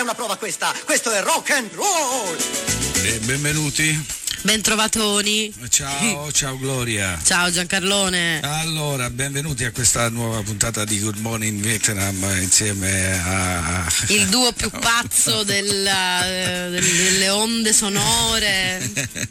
è una prova questa, questo è rock and roll! E benvenuti. Bentrovatoni. Ciao, ciao Gloria. Ciao Giancarlone. Allora, benvenuti a questa nuova puntata di Good Morning Vietnam insieme a... Il duo più pazzo della, delle onde sonore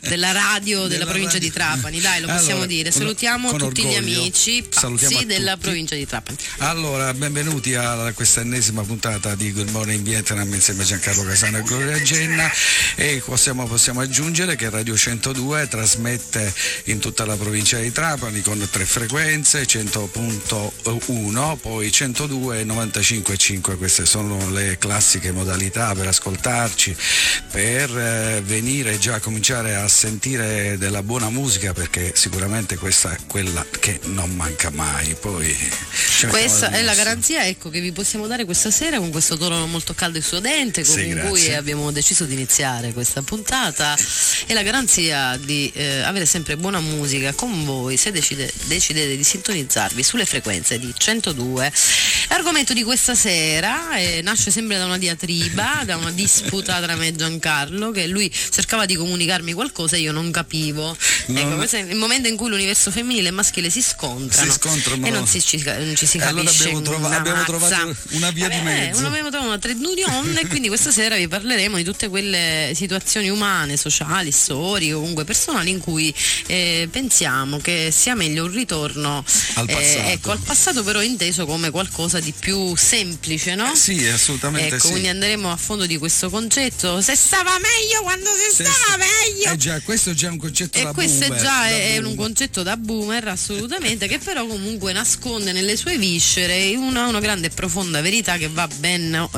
della radio della, della provincia radio. di Trapani. Dai, lo possiamo allora, dire. Salutiamo tutti orgoglio. gli amici pazzi della provincia di Trapani. Allora, benvenuti a questa ennesima puntata di Good Morning Vietnam insieme a Giancarlo Casano e Gloria Genna e possiamo, possiamo aggiungere che Radio 102 trasmette in tutta la provincia di Trapani con tre frequenze, 100.1, poi 102 e 95.5, queste sono le classiche modalità per ascoltarci, per eh, venire già a cominciare a sentire della buona musica perché sicuramente questa è quella che non manca mai. Poi, questa è la garanzia ecco, che vi possiamo dare questa sera con questo tono molto caldo e suadente con sì, cui abbiamo deciso di iniziare questa puntata. E la garanzia garanzia di eh, avere sempre buona musica con voi se decide, decidete di sintonizzarvi sulle frequenze di 102. L'argomento di questa sera eh, nasce sempre da una diatriba, da una disputa tra me e Giancarlo, che lui cercava di comunicarmi qualcosa e io non capivo. Non... Ecco, questo è il momento in cui l'universo femminile e maschile si scontrano, si scontrano e non, si, ci, non ci si capisce. Allora abbiamo, trova, abbiamo trovato una via Vabbè, di mezzo. Abbiamo trovato una trade union e quindi questa sera vi parleremo di tutte quelle situazioni umane, sociali, storiche o comunque personali in cui eh, pensiamo che sia meglio un ritorno al eh, passato. Eh, ecco, al passato però inteso come qualcosa di più semplice, no? Sì, assolutamente ecco, sì. quindi andremo a fondo di questo concetto. Se stava meglio quando si Se stava meglio. Eh già, questo è già un concetto e da questo boomer. Questo già è, un concetto da boomer, assolutamente, che però comunque nasconde nelle sue viscere una, una grande e profonda verità che va ben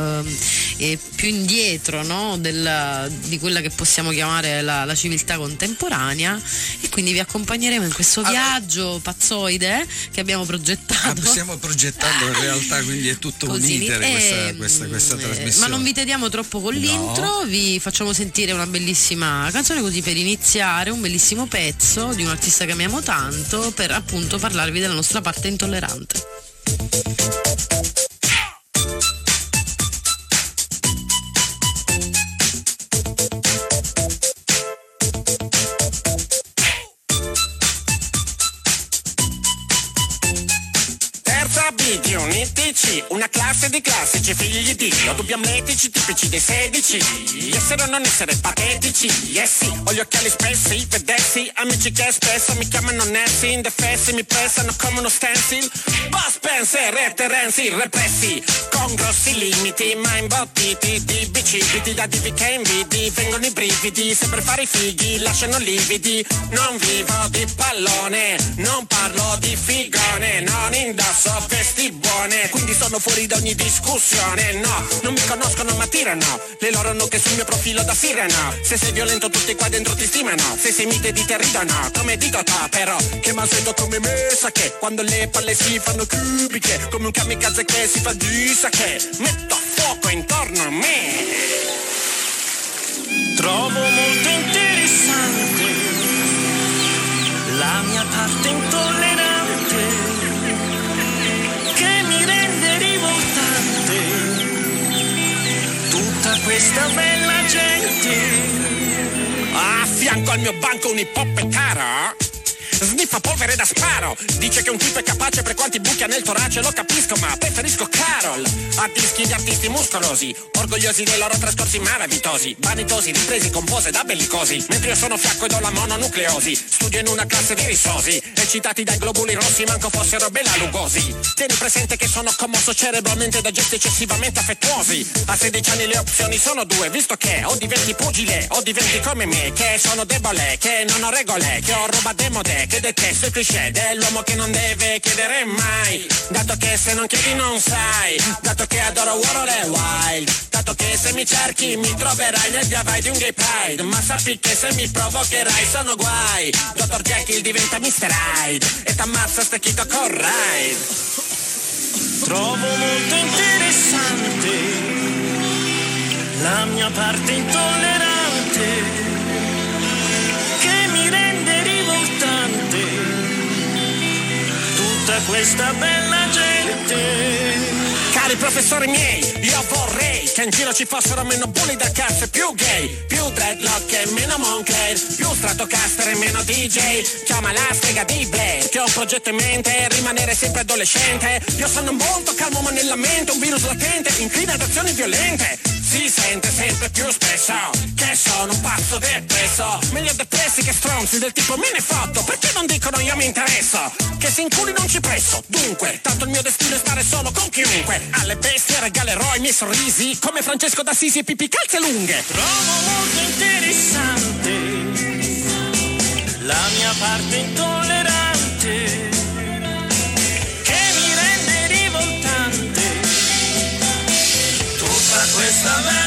eh, più indietro no? Della, di quella che possiamo chiamare la, la civiltà contemporanea e quindi vi accompagneremo in questo viaggio pazzoide che abbiamo progettato. Ah, stiamo progettando in realtà, quindi è tutto Così, un iter questa, questa, questa, eh, trasmissione. Ma non vi tediamo troppo con no. l'intro, vi facciamo sentire una bellissima canzone così per iniziare, un bellissimo pezzo di un artista che amiamo tanto per appunto parlarvi della nostra parte intollerante. Unitici, una classe di classici, figli di Dio, dubbi amletici, tipici dei sedici. Essere o non essere patetici, yes sì, ho gli occhiali spessi, vedessi, amici che spesso mi chiamano Nessi, indefessi, mi pressano come uno stencil. Boss Spencer e Terenzi, repressi, con grossi limiti, ma imbottiti di bicipiti, da divi che invidi, vengono i brividi, se per fare i fighi lasciano lividi. Non vivo di pallone, non parlo di figone, non indosso vesti buone, quindi sono fuori da ogni discussione. No, non mi conoscono ma tirano, le loro nuche sul mio profilo da sirena. Se sei violento tutti qua dentro ti stimano, se sei mite di te ridono, come dico to però, che mansueto come me sa che quando le palle si fanno cubiche, come un kamikaze che si fa di sa che metto fuoco intorno a me. Trovo molto interessante la mia parte intollerante tutta questa bella gente. A fianco al mio banco un hip hop cara Sniffa polvere da sparo. Dice che un tipo è capace per quanti buchi ha nel torace Lo capisco ma preferisco Carol. A dischi di artisti muscolosi Orgogliosi dei loro trascorsi malavitosi Vanitosi, ripresi, compose da bellicosi. Mentre io sono fiacco ed ho la mononucleosi Studio in una classe di risosi. Eccitati dai globuli rossi manco fossero bella lugosi. Tieni presente che sono commosso cerebralmente da gesti eccessivamente affettuosi. A 16 anni le opzioni sono due Visto che o diventi pugile o diventi come me Che sono debole, che non ho regole Che ho roba demode, che detesto il cliché dell'uomo che non deve chiedere mai. Dato che se non chiedi non sai Dato che adoro World e Wild. Dato che se mi cerchi mi troverai nel via vai di un gay pride. Ma sappi che se mi provocherai sono guai. Dottor Jekyll diventa Mr. Hyde E t'ammazza stecchito con ride. Trovo molto interessante La mia parte intollerante tutta questa bella gente. Cari professori miei, io vorrei che in giro ci fossero meno bulli da cazzo e più gay, più dreadlock e meno Moncler, più Stratocaster e meno DJ. Chiama la strega di Blair, che ho un progetto in mente, rimanere sempre adolescente. Io sono molto calmo ma nella mente un virus latente, inclina ad azioni violente. Si sente sempre più spesso che sono un pazzo depresso. Meglio depressi che stronzi del tipo me ne fatto, perché non dicono io mi interesso? Che se inculi non ci presso, dunque, tanto il mio destino è stare solo con chiunque. Alle bestie regalerò i miei sorrisi, come Francesco d'Assisi e Pipi calze lunghe. Trovo molto interessante la mia parte intollerante che mi rende rivoltante tutta questa bella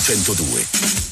102.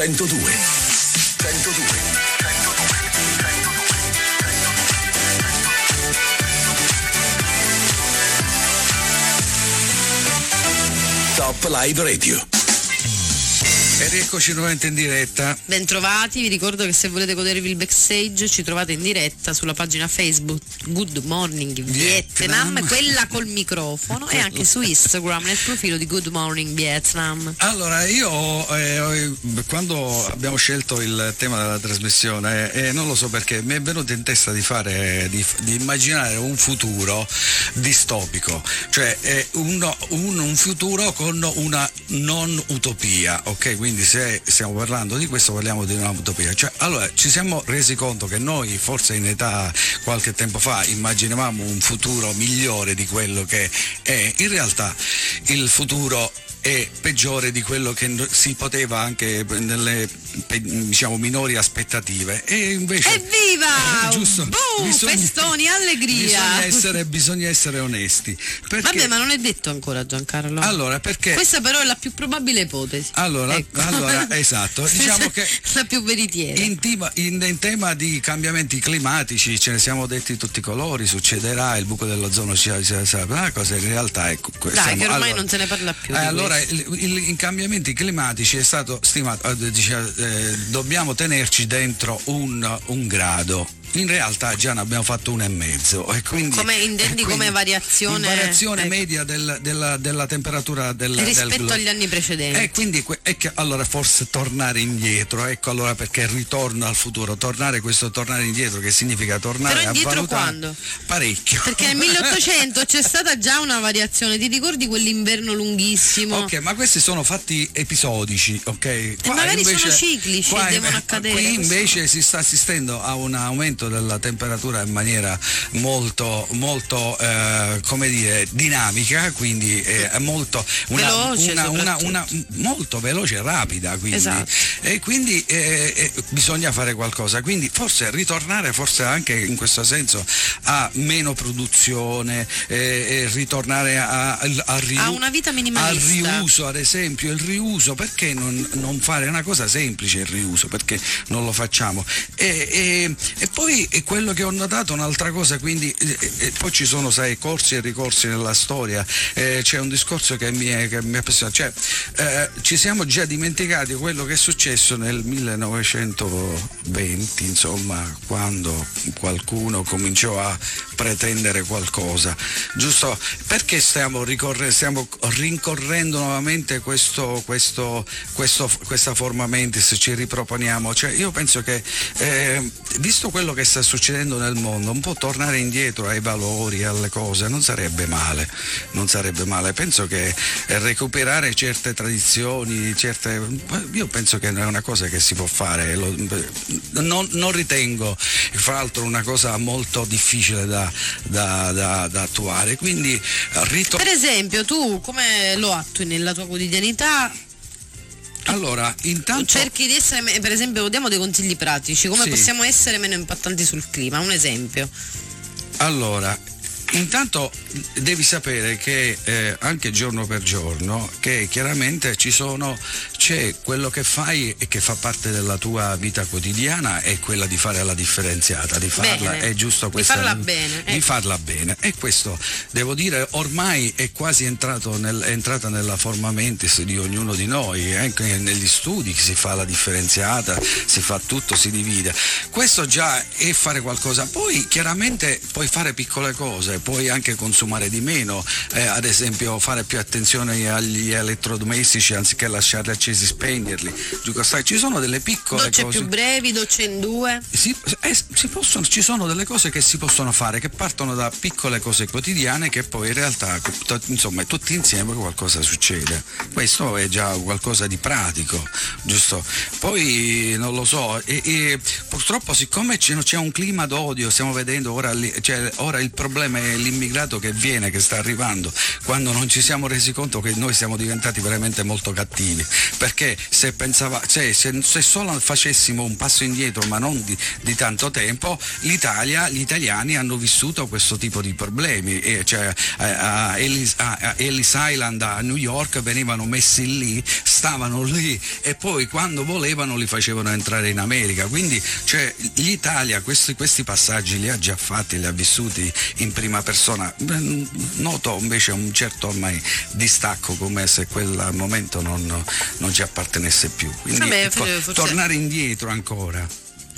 102. 102. Top Live Radio. E rieccoci nuovamente in diretta. Bentrovati, vi ricordo che se volete godervi il backstage ci trovate in diretta sulla pagina Facebook Good Morning Vietnam, Vietnam. quella col microfono e anche su Instagram nel profilo di Good Morning Vietnam. Allora, io eh, quando abbiamo scelto il tema della trasmissione, eh, non lo so perché, mi è venuto in testa di fare, di, di immaginare un futuro distopico, cioè eh, un, un, un futuro con una non utopia, ok? Quindi quindi se stiamo parlando di questo parliamo di un'utopia. Cioè, allora ci siamo resi conto che noi forse in età qualche tempo fa immaginavamo un futuro migliore di quello che è, in realtà il futuro è peggiore di quello che si poteva anche nelle diciamo, minori aspettative. E invece. Evviva! Eh, giusto, Boom, bisogna, festoni, allegria! Bisogna essere, bisogna essere onesti. Perché, Vabbè, ma non è detto ancora Giancarlo. Allora, perché. Questa però è la più probabile ipotesi. Allora, ecco. allora esatto. Diciamo che. la più veritiera. In, in, in, tema di cambiamenti climatici ce ne siamo detti tutti i colori, succederà, il buco dell'ozono ci sarà, cosa in realtà è Dai, siamo, che ormai allora, non se ne parla più. Eh, allora, i cambiamenti climatici è stato stimato, eh, dice, eh, dobbiamo tenerci dentro un, un grado in realtà già ne abbiamo fatto uno e mezzo. E quindi, come intendi come variazione? variazione ecco. media del, della, della, temperatura del, rispetto del agli anni precedenti. E quindi è che allora forse tornare indietro, ecco allora perché ritorno al futuro, tornare questo tornare indietro che significa tornare Però indietro a valutare quando? parecchio. Perché nel 1800 c'è stata già una variazione, ti ricordi quell'inverno lunghissimo? Ok, ma questi sono fatti episodici, ok? E magari invece, sono ciclici, qua, devono accadere. Qui invece si sta assistendo a un aumento aumento della temperatura in maniera molto, molto eh, come dire, dinamica, quindi eh, molto, una, veloce, una, una, molto veloce e rapida. Quindi. Esatto. E quindi eh, eh, bisogna fare qualcosa. Quindi forse ritornare, forse anche in questo senso, a meno produzione, eh, ritornare a, a, a, riu- a, una vita minimalista. Al riuso, ad esempio, il riuso, perché non, non, fare una cosa semplice il riuso? Perché non lo facciamo? E, e, e poi poi quello che ho notato un'altra cosa, quindi eh, eh, poi ci sono sai, corsi e ricorsi nella storia, eh, c'è un discorso che mi, è, che mi appassiona, cioè eh, ci siamo già dimenticati quello che è successo nel 1920, insomma, quando qualcuno cominciò a pretendere qualcosa, giusto? Perché stiamo, ricorre, stiamo rincorrendo nuovamente questo, questo, questo, questa forma mentis, ci riproponiamo? Cioè, io penso che eh, visto quello che che sta succedendo nel mondo, un po' tornare indietro ai valori, alle cose, non sarebbe male, non sarebbe male. Penso che recuperare certe tradizioni, certe... io penso che è una cosa che si può fare, non, non ritengo, fra l'altro, una cosa molto difficile da, da, da, da attuare. Quindi, ritor- per esempio, tu come lo attui nella tua quotidianità? Allora, intanto... Cerchi di essere, per esempio, diamo dei consigli pratici, come sì. possiamo essere meno impattanti sul clima, un esempio. Allora, Intanto devi sapere che eh, anche giorno per giorno che chiaramente ci sono, c'è quello che fai e che fa parte della tua vita quotidiana è quella di fare la differenziata, di farla, bene. è giusto questa, di farla bene. Di ecco. farla bene. E questo devo dire ormai è quasi entrato nel, è entrata nella forma mentis di ognuno di noi, anche negli studi si fa la differenziata, si fa tutto, si divide. Questo già è fare qualcosa. Poi chiaramente puoi fare piccole cose puoi anche consumare di meno, eh, ad esempio fare più attenzione agli elettrodomestici anziché lasciarli accesi, spegnerli. Ci sono delle piccole docce cose. più brevi, docce in due. Si, eh, si possono, ci sono delle cose che si possono fare che partono da piccole cose quotidiane che poi in realtà insomma tutti insieme qualcosa succede. Questo è già qualcosa di pratico, giusto? Poi non lo so, e, e purtroppo siccome c'è un clima d'odio, stiamo vedendo ora, cioè, ora il problema è l'immigrato che viene, che sta arrivando, quando non ci siamo resi conto che noi siamo diventati veramente molto cattivi, perché se, pensava, cioè, se, se solo facessimo un passo indietro, ma non di, di tanto tempo, l'Italia, gli italiani hanno vissuto questo tipo di problemi, e cioè, a, Ellis, a Ellis Island a New York venivano messi lì, stavano lì e poi quando volevano li facevano entrare in America, quindi cioè, l'Italia questi, questi passaggi li ha già fatti, li ha vissuti in prima persona, noto invece un certo ormai distacco come se quel momento non, non ci appartenesse più, quindi Vabbè, ecco, forse... tornare indietro ancora.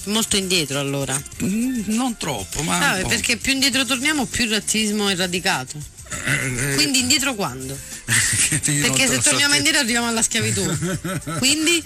Molto indietro allora? Mm, non troppo, ma... Ah, perché più indietro torniamo più il razzismo è radicato. Eh, Quindi indietro quando? Perché se torniamo indietro arriviamo alla schiavitù. Quindi?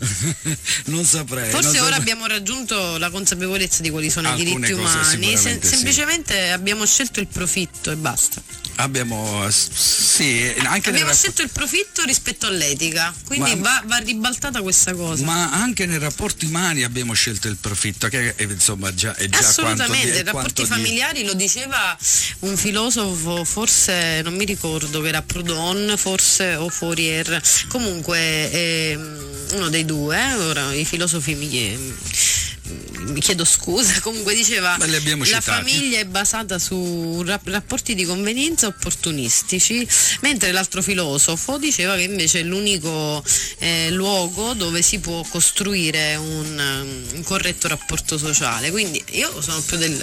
Non saprei. Forse non ora saprei. abbiamo raggiunto la consapevolezza di quali sono Alcune i diritti umani, sì. semplicemente abbiamo scelto il profitto e basta. Abbiamo sì, anche Abbiamo scelto il profitto rispetto all'etica, quindi Ma- va, va ribaltata questa cosa. ma anche nei rapporti umani abbiamo scelto il profitto, che eh, insomma già, è già Assolutamente, i rapporti quanto di- familiari lo diceva un filosofo, forse non mi ricordo che era Proudhon, forse o Fourier, comunque ehm, uno dei due, ora i filosofi mi, mi chiedo scusa, comunque diceva la citati. famiglia è basata su rap- rapporti di convenienza opportunistici, mentre l'altro filosofo diceva che invece è l'unico eh, luogo dove si può costruire un, un corretto rapporto sociale. Quindi io sono più del.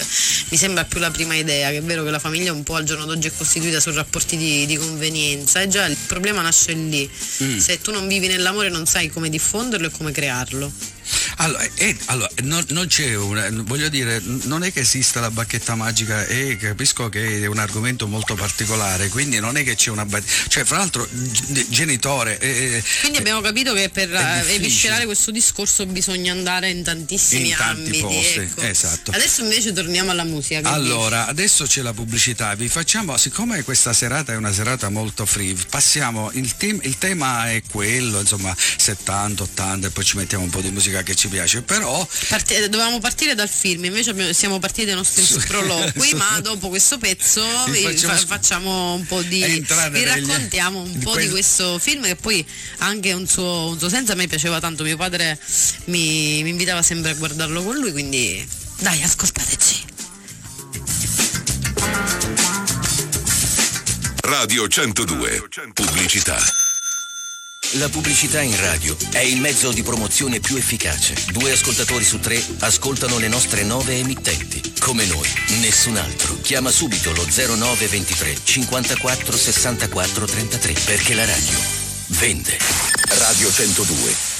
mi sembra più la prima idea, che è vero che la famiglia un po' al giorno d'oggi è costituita su rapporti di, di convenienza e già il problema nasce lì. Mm. Se tu non vivi nell'amore non sai come diffonderlo e come crearlo. Allora, eh, allora, non, non c'è una, voglio dire, non è che esista la bacchetta magica e capisco che è un argomento molto particolare, quindi non è che c'è una ba- cioè fra l'altro g- genitore eh, Quindi abbiamo capito che per eh, eviscerare questo discorso bisogna andare in tantissimi In ambiti. posti, ecco. esatto. Adesso invece torniamo alla musica. che Allora, adesso c'è la pubblicità, vi facciamo, siccome questa serata è una serata molto free, passiamo, il, tem- il tema è quello, insomma, 70, 80 e poi ci mettiamo un po' di musica che ci piace, però Parti- dovevamo partire dal film, invece abbiamo- siamo partiti dai nostri sproloqui, ma dopo questo pezzo Vi facciamo fa- facciamo un po' di. entrare vi raccontiamo un po' quel- di questo film che poi ha anche un suo, un suo senso. A me piaceva tanto, mio padre mi, mi invitava sempre a guardarlo con lui, quindi dai, ascoltateci. Radio 102. Pubblicità. La pubblicità in radio è il mezzo di promozione più efficace. Due ascoltatori su tre ascoltano le nostre nove emittenti. Come noi, nessun altro. Chiama subito lo 0923 54 64 33 perché la radio vende. Radio 102.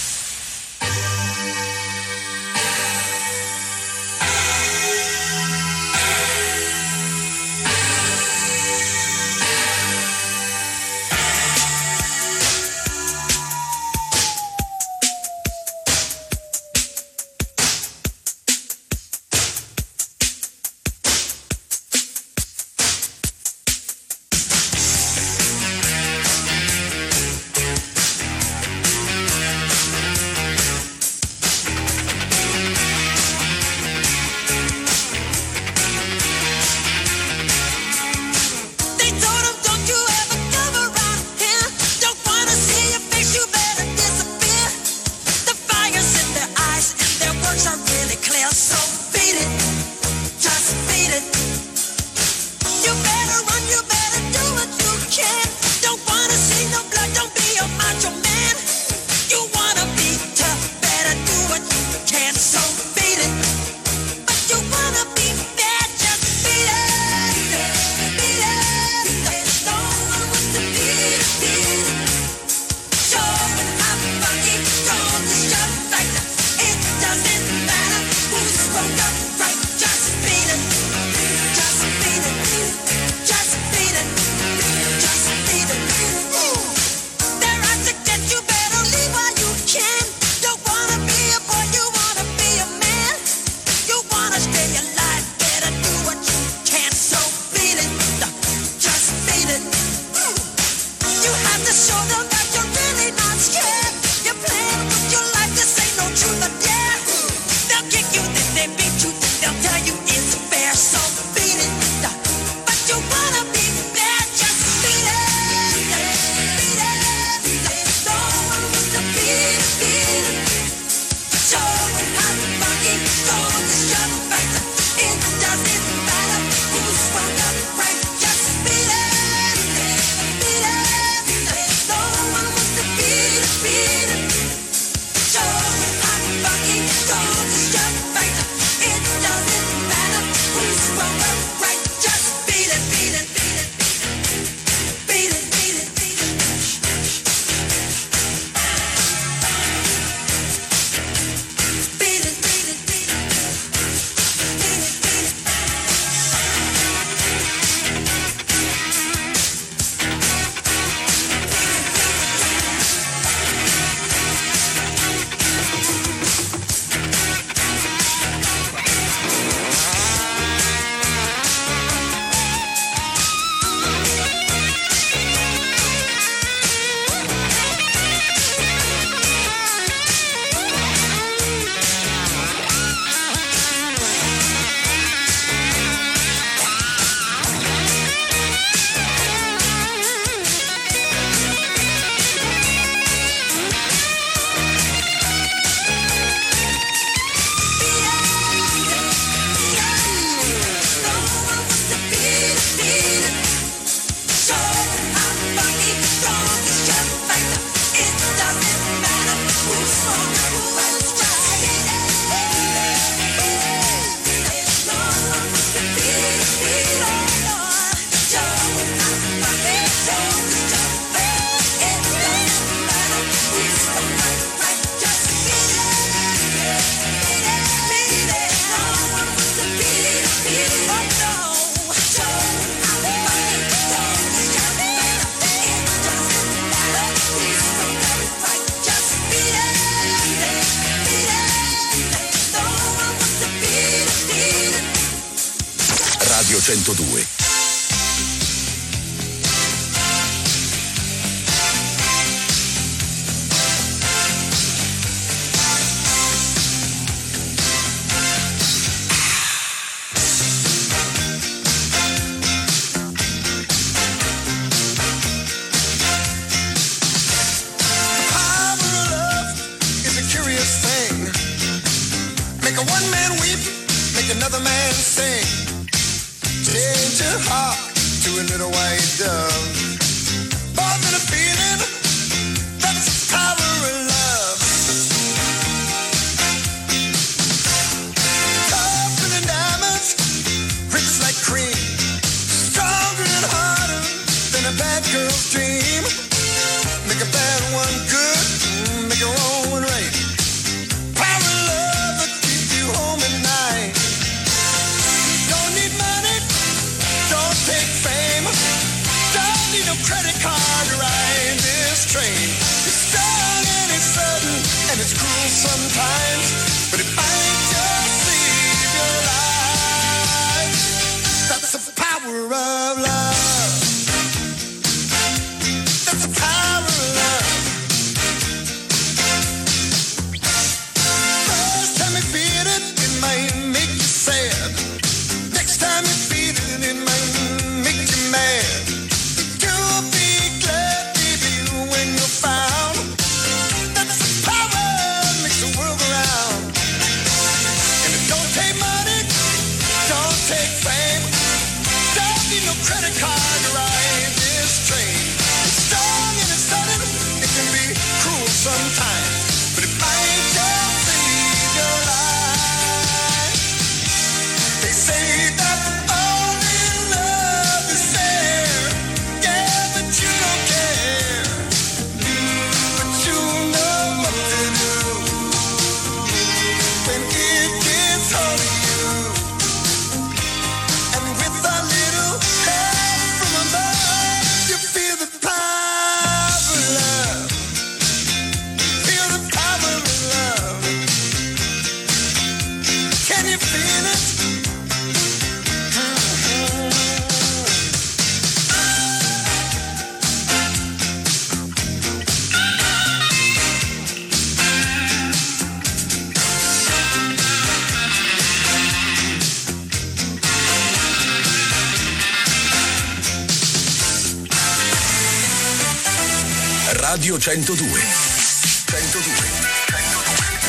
102 102. Radio 102. 102.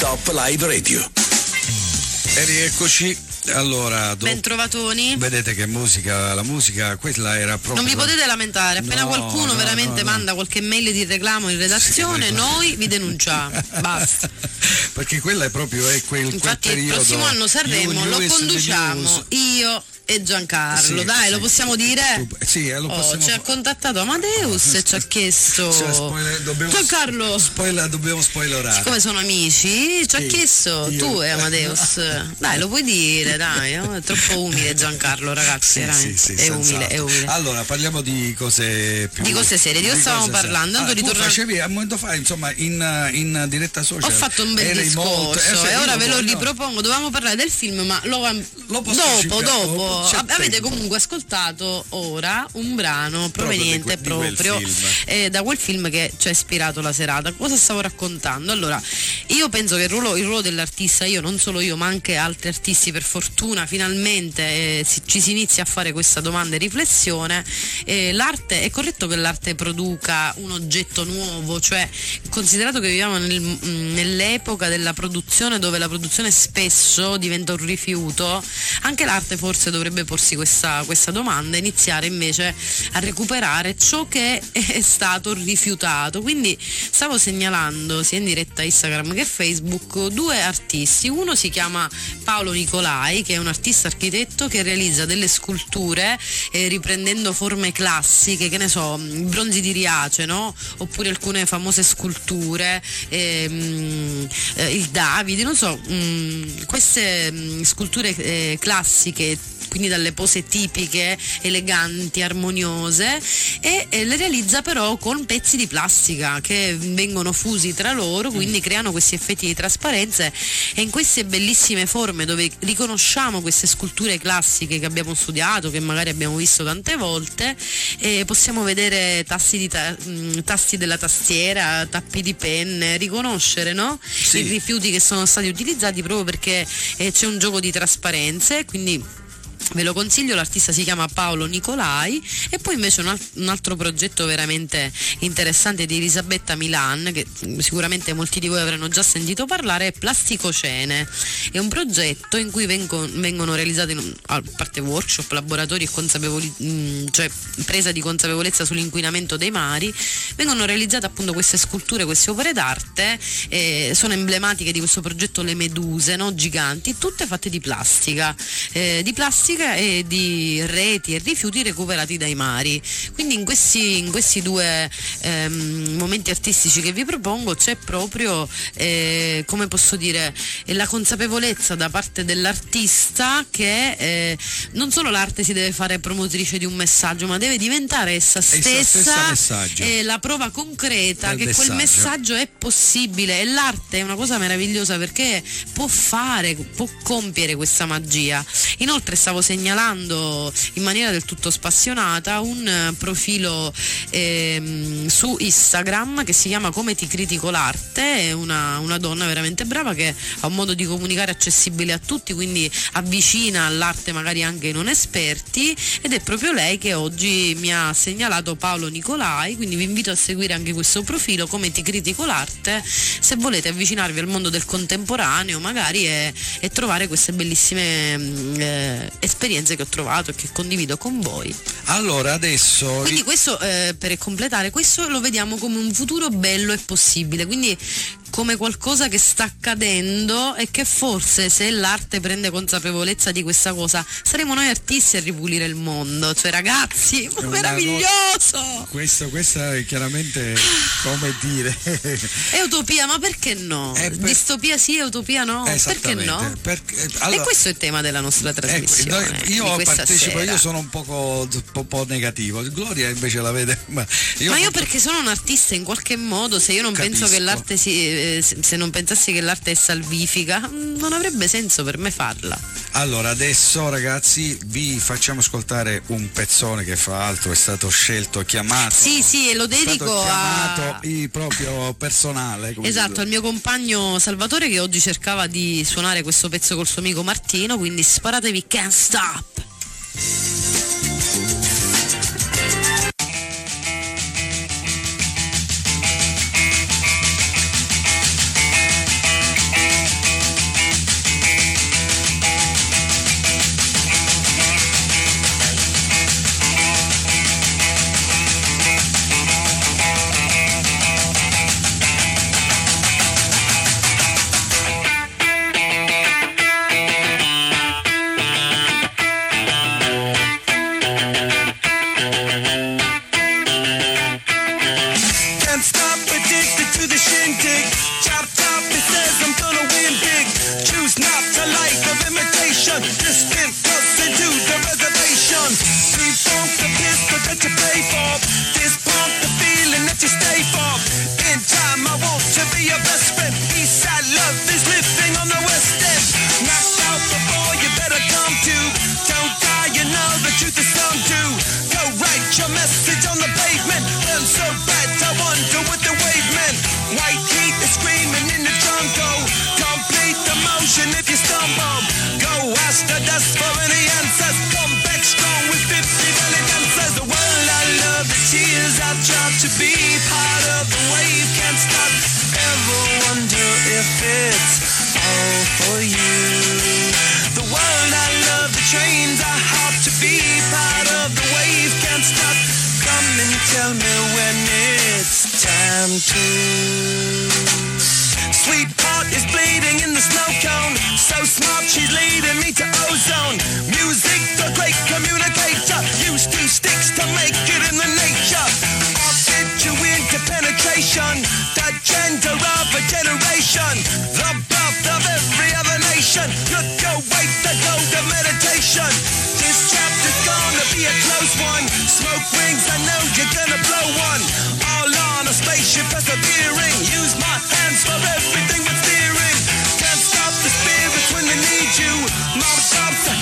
Top Live Radio. E rieccoci allora, do... ben trovatoni. Vedete che musica, la musica, quella era proprio. Non vi potete lamentare, appena no, qualcuno no, veramente no, manda qualche mail di reclamo in redazione, sì, noi vi denunciamo. Basta. Perché quella è proprio è quel, Infatti, quel il prossimo anno Sanremo lo conduciamo io e Giancarlo, sì, dai, sì. lo possiamo dire? Sì, eh, lo oh, ci ha contattato Amadeus e ci ha chiesto cioè, spoiler, dobbiamo, Giancarlo. Spoiler, dobbiamo spoilerare. Siccome sono amici, ci ha chiesto io. tu e Amadeus. dai, lo puoi dire, dai, no? è troppo umile Giancarlo, ragazzi, è, umile, è, umile, Allora, parliamo di cose più Di cose serie, di cosa stavamo parlando? Ah, tu facevi a momento fa, insomma, in, in diretta social. Ho fatto un bel discorso molto, eh, e ora ve lo ripropongo, dovevamo parlare del film, ma lo, lo dopo, dopo avete comunque ascoltato ora un brano proveniente proprio, proprio eh, da quel film che ci ha ispirato la serata. Cosa stavo raccontando? Allora, io penso che il ruolo, il ruolo dell'artista, io non solo io, ma anche altri artisti, per fortuna, finalmente eh, si, ci si inizia a fare questa domanda e riflessione. Eh, l'arte, è corretto che l'arte produca un oggetto nuovo, cioè considerato che viviamo nel, nell'epoca della produzione dove la produzione spesso diventa un rifiuto, anche l'arte forse dovrebbe porsi porsi questa, questa domanda e iniziare invece a recuperare ciò che è stato rifiutato. Quindi stavo segnalando sia in diretta Instagram che Facebook due artisti. Uno si chiama Paolo Nicolai, che è un artista architetto che realizza delle sculture eh, riprendendo forme classiche, che ne so, bronzi di Riace, no? oppure alcune famose sculture, ehm, eh, il Davide, non so, mh, mm, queste mh, mm, sculture eh, classiche quindi dalle pose tipiche, eleganti, armoniose e, e le realizza però con pezzi di plastica che vengono fusi tra loro, quindi creano questi effetti di trasparenza e in queste bellissime forme dove riconosciamo queste sculture classiche che abbiamo studiato, che magari abbiamo visto tante volte, eh, possiamo vedere tasti, ta- mh, tasti, della tastiera, tappi di penne, riconoscere no? Sì. i rifiuti che sono stati utilizzati proprio perché eh, c'è un gioco di trasparenze, quindi Ve lo consiglio, l'artista si chiama Paolo Nicolai e poi invece un, al- un altro progetto veramente interessante di Elisabetta Milan, che sicuramente molti di voi avranno già sentito parlare, è Plasticocene. È un progetto in cui vengo- vengono realizzati, un- a parte workshop, laboratori e consapevoli- mh, cioè presa di consapevolezza sull'inquinamento dei mari, vengono realizzate appunto queste sculture, queste opere d'arte, eh, sono emblematiche di questo progetto le meduse, no? giganti, tutte fatte di plastica, eh, di plastica e di reti e rifiuti recuperati dai mari. Quindi in questi, in questi due ehm, momenti artistici che vi propongo c'è proprio, eh, come posso dire, eh, la consapevolezza da parte dell'artista che eh, non solo l'arte si deve fare promotrice di un messaggio, ma deve diventare essa Essa stessa, stessa messaggio. eh, la prova concreta che quel messaggio. messaggio è possibile e l'arte è una cosa meravigliosa perché può fare, può compiere questa magia. Inoltre stavo segnalando in maniera del tutto spassionata un eh, profilo ehm, su Instagram che si chiama Come ti critico l'arte, è una, una donna veramente brava che ha un modo di comunicare accessibile a tutti, quindi avvicina all'arte magari anche i non esperti ed è proprio lei che oggi mi ha segnalato Paolo Nicolai, quindi vi invito a seguire anche questo profilo Come ti critico l'arte se volete avvicinarvi al mondo del contemporaneo magari e, e trovare queste bellissime mm, eh, esperienze che ho trovato e che condivido con voi. Allora adesso Quindi questo eh, per completare, questo lo vediamo come un futuro bello e possibile, quindi come qualcosa che sta accadendo e che forse se l'arte prende consapevolezza di questa cosa saremo noi artisti a ripulire il mondo, cioè ragazzi, una meraviglioso! questo, questa è chiaramente come dire È utopia, ma perché no? Eh, per- Distopia sì, e utopia no? Perché no? perché- e allora- questo è il tema della nostra Ecco, trasmissione. di io partecipo, sera. io sono un poco, un po' negativo, Gloria invece la vede. Ma io, Ma io perché sono un artista in qualche modo, se io non penso Capisco. che l'arte si, eh, se non pensassi che l'arte è salvifica, mm, non avrebbe senso per me farla. Allora adesso ragazzi vi facciamo ascoltare un pezzone che fra l'altro è stato scelto, chiamato. Sì, sì, e lo dedico a il proprio personale. come Esatto, al mio compagno Salvatore che oggi cercava di suonare questo pezzo col suo amico Martino, quindi sparatevi Can't Stop. Can't stop addicted to the shindig. Chop chop, it says I'm gonna win big. Choose not to life of imitation. Distant closer to the reservation. Free funk the pistol that you pay for. This pump the feeling that you stay for. In time I want to be your best friend. East side love is living on the west end. Knocked out before you better come to. Don't die, you know the truth is some do. Go write your message on the pavement. Burn so one, do it the way Sweetheart is bleeding in the snow cone. So smart, she's leading me to ozone. Music, the great communicator. Used two sticks to make it in the nature. I'll you into penetration. The gender of a generation. The birth of every other nation. Look your way to go meditation. This gonna be a close one. Smoke rings, I know you're gonna blow one. All on a spaceship persevering. Use my hands for everything but steering. Can't stop the spirits when they need you. Mom stops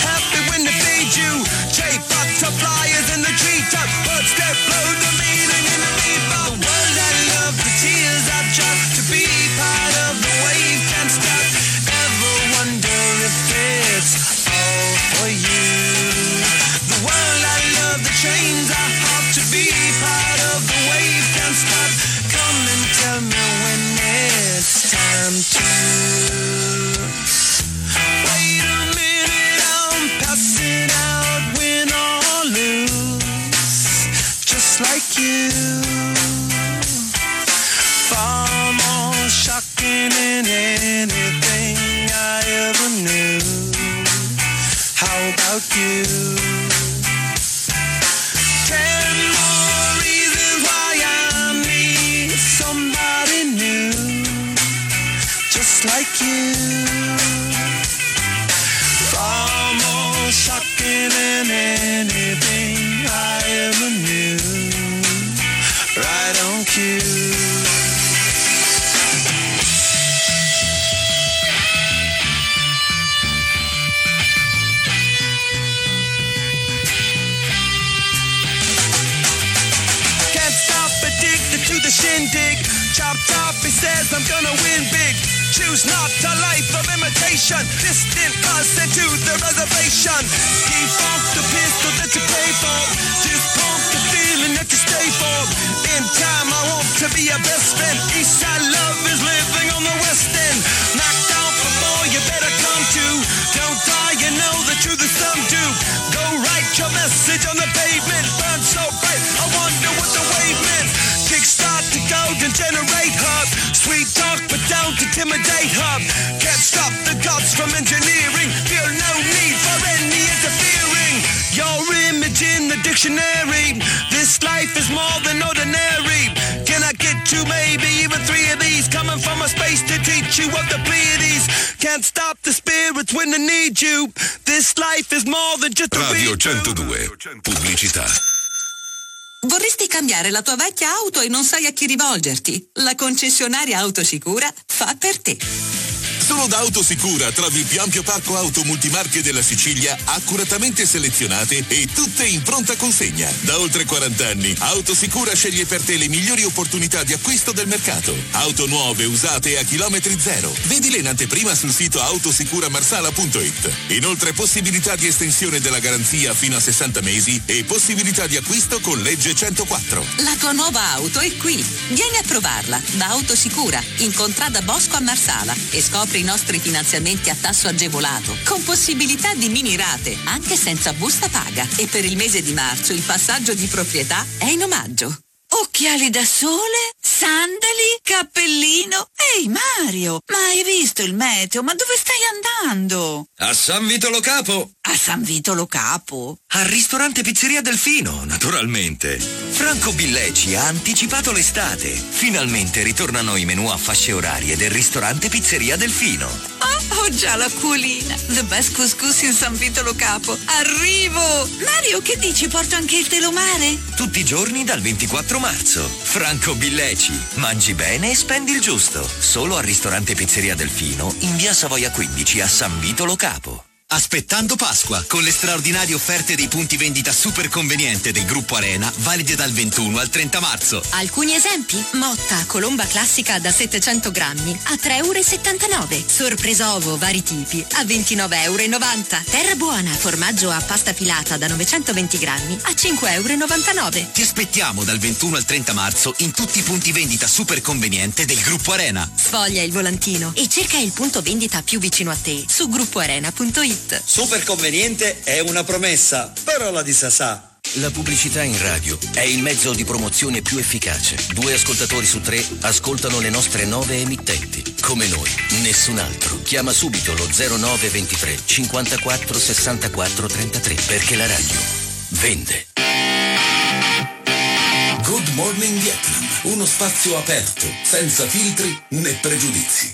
intimidate hub. Can't stop the gods from engineering. Feel no need for any interfering. Your image in the dictionary. This life is more than ordinary. Can I get two, maybe even three of these? Coming from a space to teach you of the Pleiades. Can't stop the spirits when they need you. This life is more than just a Radio 102. Pubblicità. Vorresti cambiare la tua vecchia auto e non sai a chi rivolgerti? La concessionaria Autosicura fa per te. Solo da Autosicura trovi il più ampio parco auto multimarche della Sicilia, accuratamente selezionate e tutte in pronta consegna. Da oltre 40 anni, Autosicura sceglie per te le migliori opportunità di acquisto del mercato. Auto nuove, usate a chilometri zero. Vedile in anteprima sul sito autosicuramarsala.it. Inoltre possibilità di estensione della garanzia fino a 60 mesi e possibilità di acquisto con legge 104. La tua nuova auto è qui. Vieni a provarla da Autosicura in Contrada Bosco a Marsala e scopri i nostri finanziamenti a tasso agevolato con possibilità di mini rate anche senza busta paga. E per il mese di marzo il passaggio di proprietà è in omaggio. Occhiali da sole, sandali, cappellino. Ehi Mario, ma hai visto il meteo? Ma dove stai andando? A San Vitolo Capo! A San Vitolo Capo? Al ristorante Pizzeria Delfino, naturalmente. Franco Billeci ha anticipato l'estate. Finalmente ritornano i menù a fasce orarie del ristorante Pizzeria Delfino. Oh, ho già l'acquolina. The best couscous in San Vitolo Capo. Arrivo! Mario, che dici? Porto anche il telomare? Tutti i giorni dal 24 marzo. Franco Billeci. Mangi bene e spendi il giusto. Solo al ristorante Pizzeria Delfino in via Savoia 15 a San Vitolo Capo. Aspettando Pasqua, con le straordinarie offerte dei punti vendita super conveniente del gruppo Arena, valide dal 21 al 30 marzo. Alcuni esempi? Motta, colomba classica da 700 grammi a 3,79 euro. Sorpresa ovo, vari tipi a 29,90 euro. Terra buona, formaggio a pasta filata da 920 grammi a 5,99 euro. Ti aspettiamo dal 21 al 30 marzo in tutti i punti vendita super conveniente del gruppo Arena. Sfoglia il volantino e cerca il punto vendita più vicino a te su gruppoarena.it. Super conveniente è una promessa, parola di Sasà. La pubblicità in radio è il mezzo di promozione più efficace. Due ascoltatori su tre ascoltano le nostre nove emittenti. Come noi, nessun altro. Chiama subito lo 0923 54 64 33 perché la radio vende. Good Morning Vietnam, uno spazio aperto, senza filtri né pregiudizi.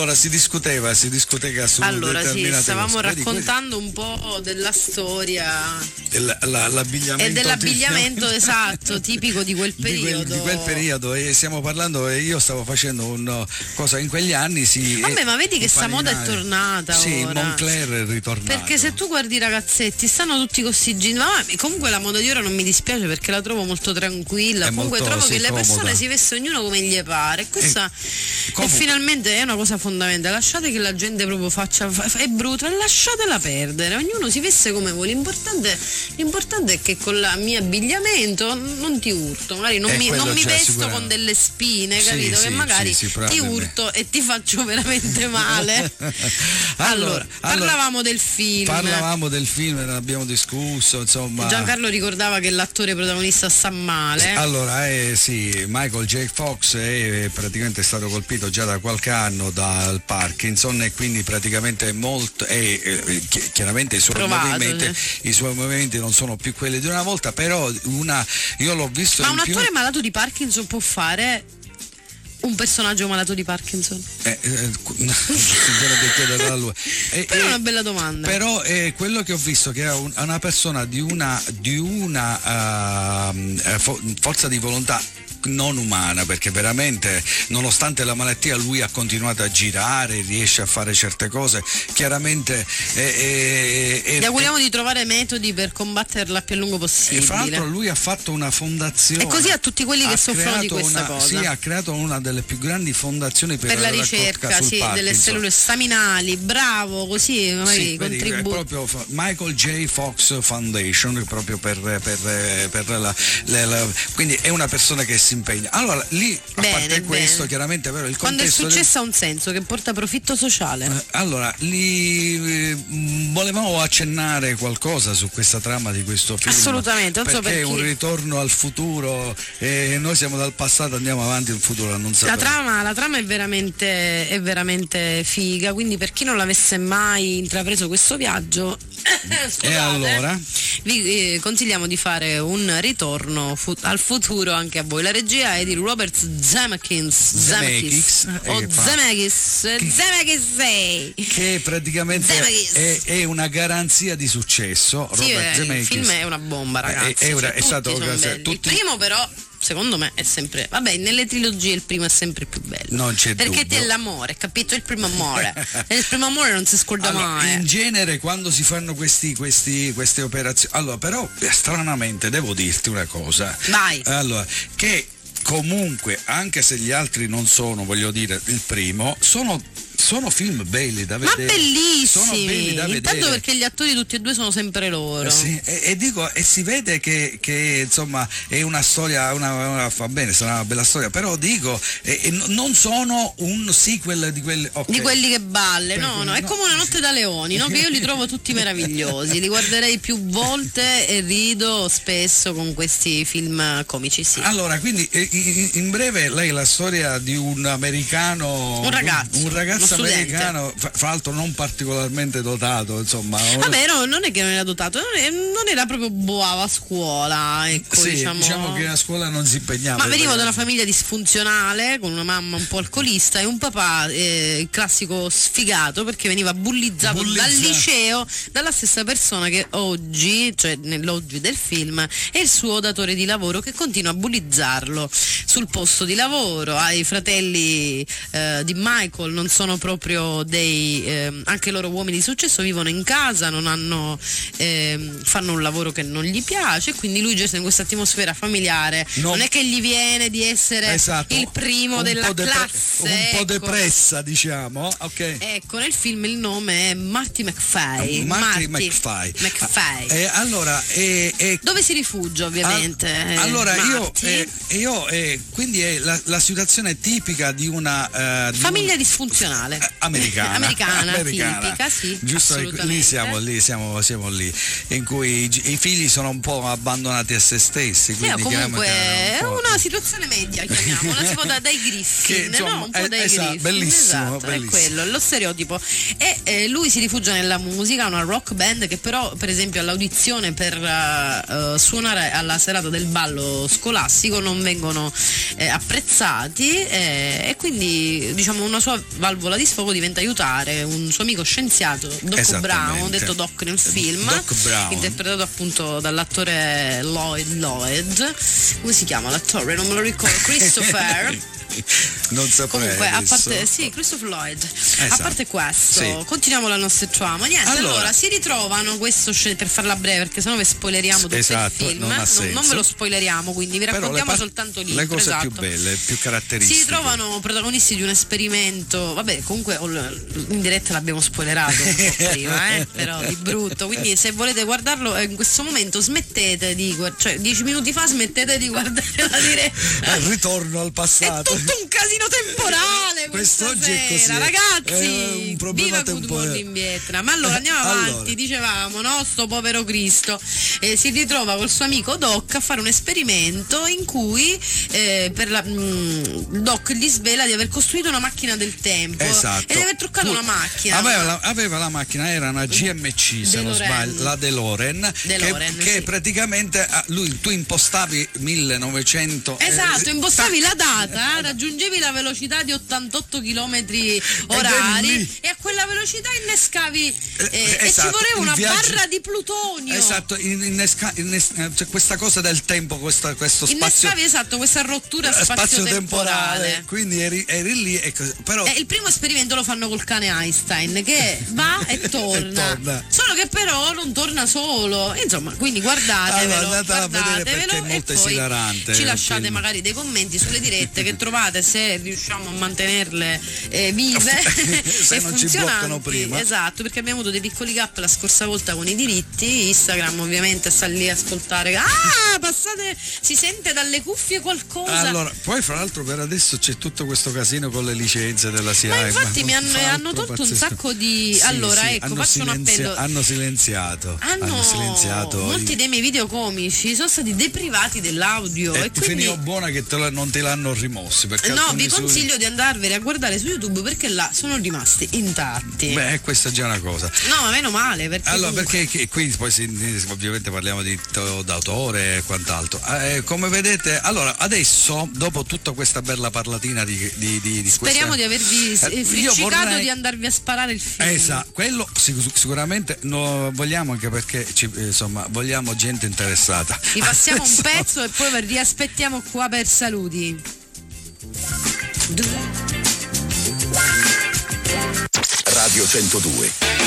Allora si discuteva, si discuteva su Allora sì, stavamo cose. Raccontando un po' della storia. Del- la- l'abbigliamento e dell'abbigliamento esatto, tipico di quel di quel, periodo. di quel periodo. e stiamo parlando e io stavo facendo una cosa in quegli anni si Vabbè, ma vedi che sta moda è tornata sì ora. Moncler è ritornato. Perché se tu guardi i ragazzetti stanno tutti con sti jeans, ma comunque la moda di ora non mi dispiace perché la trovo molto tranquilla, È comunque molto, trovo sì, che le persone si vestono ognuno come gli pare. Questa è comunque- finalmente è una cosa fondamentale, lasciate che la gente proprio faccia, fa- è brutta e lasciatela perdere, ognuno si veste come vuole, l'importante, l'importante è che con il mio abbigliamento non ti urto, magari non Eh, mi, non mi vesto con delle spine, Sì, capito? sì, che magari sì, ti urto e ti faccio veramente male. Allora, parlavamo del film. parlavamo del film ne abbiamo discusso insomma Giancarlo ricordava che l'attore protagonista sta male. Allora, eh, sì, Michael J. Fox è praticamente stato colpito già da qualche anno dal Parkinson e quindi praticamente molto, eh, chi- chiaramente i suoi, Provato, movimenti, i suoi movimenti non sono più quelli di una volta, però una, io l'ho visto Ma un più- attore malato di Parkinson può fare un personaggio malato di Parkinson? Eh, eh, bisognerebbe chiederlo a lui. E- Però è una bella domanda. Però è quello che ho visto che è un- una persona di una, di una eh, fo- forza di volontà non umana perché veramente nonostante la malattia lui ha continuato a girare riesce a fare certe cose chiaramente è, è- è- Gli auguriamo di trovare metodi per combatterla più a lungo e possibile. fra l'altro lui ha fatto una fondazione E così a tutti quelli che soffrono di questa una- cosa. Sì, ha creato una delle più grandi fondazioni per, per la raccolta ricerca sul sì, delle cellule staminali, bravo, così Sì, proprio Michael J. Fox Foundation, proprio per, per- per la, la- la- quindi è una persona che si impegna. Allora, lì, a Bene, parte questo, bene. chiaramente però il Quando il del- successo ha un senso che porta profitto sociale. allora, lì eh, volevamo accennare qualcosa su questa trama di questo film. Assolutamente, non so perché è perché. un ritorno al futuro e noi siamo dal passato, andiamo avanti, il futuro non La trama, la trama è, veramente, è veramente figa, quindi per chi non l'avesse mai intrapreso questo viaggio, scusate, E allora? vi eh, consigliamo di fare un ritorno fu- al futuro anche a voi. La regia è di Robert Zemeckis, Zemeckis, o eh, fa- Zemeckis, Zemeckis che praticamente Zemeckis. è, è una garanzia di successo. Sì, Robert eh, il Zemeckis. film è una bomba, ragazzi. È- è Cioè, è stato- tutti- Il primo però, secondo me, è sempre. Vabbè, nelle trilogie il primo è sempre più bello. Non c'è Perché dubbio. c'è l'amore, capito? Il primo amore. e il primo amore non si scorda Allora, mai. in genere quando si fanno questi, questi- queste operazioni, allora però eh, stranamente devo dirti una cosa. Vai. Allora, che comunque, anche se gli altri non sono, voglio dire, il primo, sono, sono film belli da Ma vedere. Belli bellissimi! da Intanto vedere. perché gli attori tutti e due sono sempre loro. Eh sì, e, e dico, e si vede che, che, insomma è una storia, una, una- va bene, sarà una bella storia, però dico, e- e n- non sono un sequel di quelli. ok. Di quelli che balle, no, Per- no, è no. come una notte da leoni, no? Che io li trovo tutti meravigliosi, li guarderei più volte e rido spesso con questi film comici, sì. Allora, quindi eh, in, breve lei la storia di un americano, Un ragazzo, un ragazzo uno studente. americano, fra l'altro non particolarmente dotato, insomma. Vabbè, no, non è che non era dotato, non, è- non era proprio buono a scuola, ecco, sì, diciamo. che a scuola non si impegnava. Ma venivo da una famiglia disfunzionale, con una mamma un po' alcolista e un papà eh, il classico sfigato perché veniva bullizzato Bullizzato. dal liceo dalla stessa persona che oggi, cioè nell'oggi del film, è il suo datore di lavoro che continua a bullizzarlo sul posto di lavoro. Ah, I fratelli eh, di Michael non sono proprio dei, ehm, anche loro uomini di successo, vivono in casa, non hanno, ehm, fanno un lavoro che non gli piace, quindi lui gesta in questa atmosfera familiare. Non- Non è che gli viene di essere Esatto, il primo un della depre- classe. un po' ecco. depressa, diciamo. Ok. Ecco, nel film il nome è Marty McFly. Marty McFly. McFly. Eh, allora, eh, eh, Dove si rifugia ovviamente? Eh, allora io, Marty? eh, io eh, quindi è la, la situazione tipica di una eh, di Famiglia un- disfunzionale. Americana, Americana, americana. tipica, sì. Giusto, lì siamo lì, siamo, siamo lì, in cui i, i figli sono un po' abbandonati a se stessi. Sì, Quindi o comunque è un una situazione media, chiamiamola, tipo da, dai Griffin, Che, insomma, no? Un po' eh, dai esatto, Griffin. bellissimo, esatto, bellissimo. è quello, lo stereotipo. E eh, lui si rifugia nella musica, una rock band che però, per esempio, all'audizione per eh, eh, suonare alla serata del ballo scolastico non vengono eh, apprezzati eh, e quindi diciamo una sua valvola di sfogo diventa aiutare un suo amico scienziato, Doc. Brown, detto Doc nel film, Doc Brown. interpretato appunto dall'attore Lloyd Lloyd. Come si chiama l'attore? Non me lo ricordo. Christopher. non saprei Comunque, a parte, sì, Christopher Lloyd. A Esatto. parte questo, Sì. continuiamo la nostra trama. Niente, allora, Allora. si ritrovano questo per farla breve, perché sennò vi spoileriamo tutto Esatto, il film. non non, senso. ve lo spoileriamo, quindi vi raccontiamo par- soltanto lì. le cose esatto. più belle, più Si caratteristiche. ritrovano protagonisti di un esperimento, vabbè comunque in diretta l'abbiamo spoilerato un po' prima, eh, però di brutto, quindi se volete guardarlo eh, in questo momento smettete di guardare, cioè dieci minuti fa smettete di guardare la diretta. Eh, ritorno al passato. Tutto un casino temporale questa Quest'oggi è così. ragazzi. È un problema Viva temporale. Morning Vietnam. Ma allora andiamo Allora. avanti, dicevamo, no? Sto povero Cristo eh, si ritrova col suo amico Doc a fare un esperimento in cui eh, per la, mm, Doc gli svela di aver costruito una macchina del tempo Esatto. e di aver truccato Pu- una macchina. Aveva la, aveva la macchina, era una GMC se non sbaglio, la DeLorean, DeLorean, che, che sì. praticamente ah, lui, tu impostavi 1900 eh, Esatto, impostavi tac, la data, eh, raggiungevi la velocità di 88 km eri orari e a quella velocità innescavi eh, e ci esatto, voleva una viaggio- barra di plutonio. Esatto, in- innesca- innes- eh, c'è questa cosa del tempo, questa- questo spazio, Innescavi esatto questa rottura eh, spazio-temporale. quindi eri, eri lì e così. Però Eh, il primo esperimento lo fanno col cane Einstein che va e torna. torna. Solo che però non torna solo. Insomma, quindi guardatevelo, Allora, guardatevelo perché è molto e poi esilarante Ci lasciate film. magari dei commenti sulle dirette che trovate trovate se riusciamo a mantenerle eh, vive se e non ci bloccano prima. Esatto, perché abbiamo avuto dei piccoli gap la scorsa volta con i diritti. Instagram ovviamente sta lì a ascoltare. Ah, passate, si sente dalle cuffie qualcosa. Allora, poi fra l'altro per adesso c'è tutto questo casino con le licenze della SIAE. Ma infatti mi hanno, hanno tolto un pazzesco. sacco di. Sì, allora, sì, ecco, hanno faccio un silenzia- appello. Hanno silenziato. Hanno silenziato. molti i- dei miei video comici sono stati deprivati dell'audio e e ti quindi buona che te la- non te l'hanno rimossi. Perché no, alcuni vi su- consiglio di andarvene a guardare su YouTube perché là sono rimasti intatti. Beh, questa è già una cosa. No, ma meno male perché Allora, comunque- perché qui poi si- ovviamente parliamo di d'autore e quant'altro. Eh, come vedete, allora adesso, dopo tutta questa bella parlatina di, di, di, di speriamo questa- di avervi Eh, friccicato vorrei- di andarvi a sparare il film. Esatto, quello sic- sicuramente no, vogliamo anche perché ci- eh, insomma vogliamo gente interessata. Vi passiamo un Adesso- pezzo e poi vi riaspettiamo qua per saluti. Radio 102.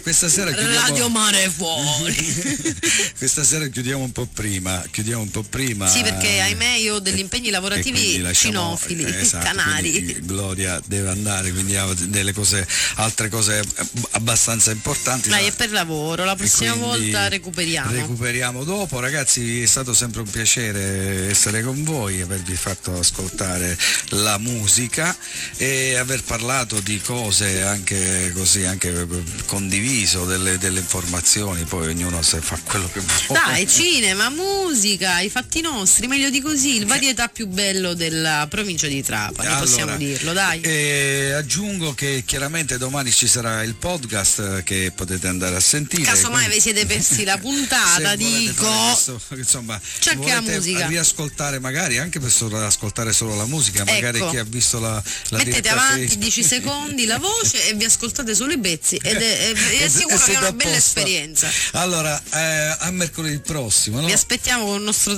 Questa sera chiudiamo... Radio Mare fuori! questa sera chiudiamo un po' prima, chiudiamo un po' prima. Sì, perché ahimè io ho degli impegni lavorativi lasciamo, cinofili, esatto, canari. Gloria deve andare, quindi ha delle cose, altre cose abbastanza importanti. Dai, è per lavoro, la prossima volta recuperiamo. Recuperiamo dopo, ragazzi, è stato sempre un piacere essere con voi, avervi fatto ascoltare la musica e aver parlato di cose anche così, anche condiviso delle, delle, informazioni, poi ognuno se fa quello che vuole. Dai, cinema, musica, i fatti nostri, meglio di così, il varietà più bello della provincia di Trapani, allora, possiamo dirlo, dai. Eh, aggiungo che chiaramente domani ci sarà il podcast che potete andare a sentire. Casomai quindi... vi siete persi la puntata, dico. Questo, insomma, c'è anche la musica. riascoltare magari anche per solo, ascoltare solo la musica, magari ecco. chi ha visto la, la Mettete avanti 10 secondi la voce e vi ascoltate solo i pezzi ed è è, è sicuro che è una bella esperienza. Allora, eh, a mercoledì prossimo. No? Vi aspettiamo con il nostro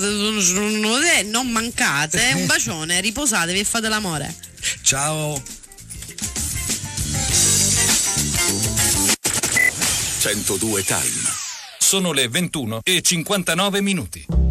non mancate. Un bacione, riposatevi e fate l'amore. Ciao. 102 Time. Sono le 21 e 59 minuti.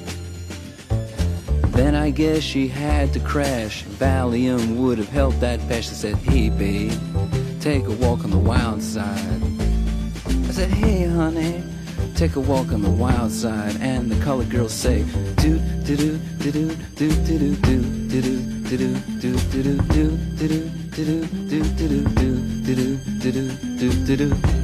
Then I guess she had to crash. Valium would have helped that patch. I said, Hey, babe, take a walk on the wild side. I said, Hey, honey, take a walk on the wild side. And the colored girls say, Do, do, do, do, do, do, do, do, do, do, do, do, do, do, do, do, do. Do do do do do do do do do do do.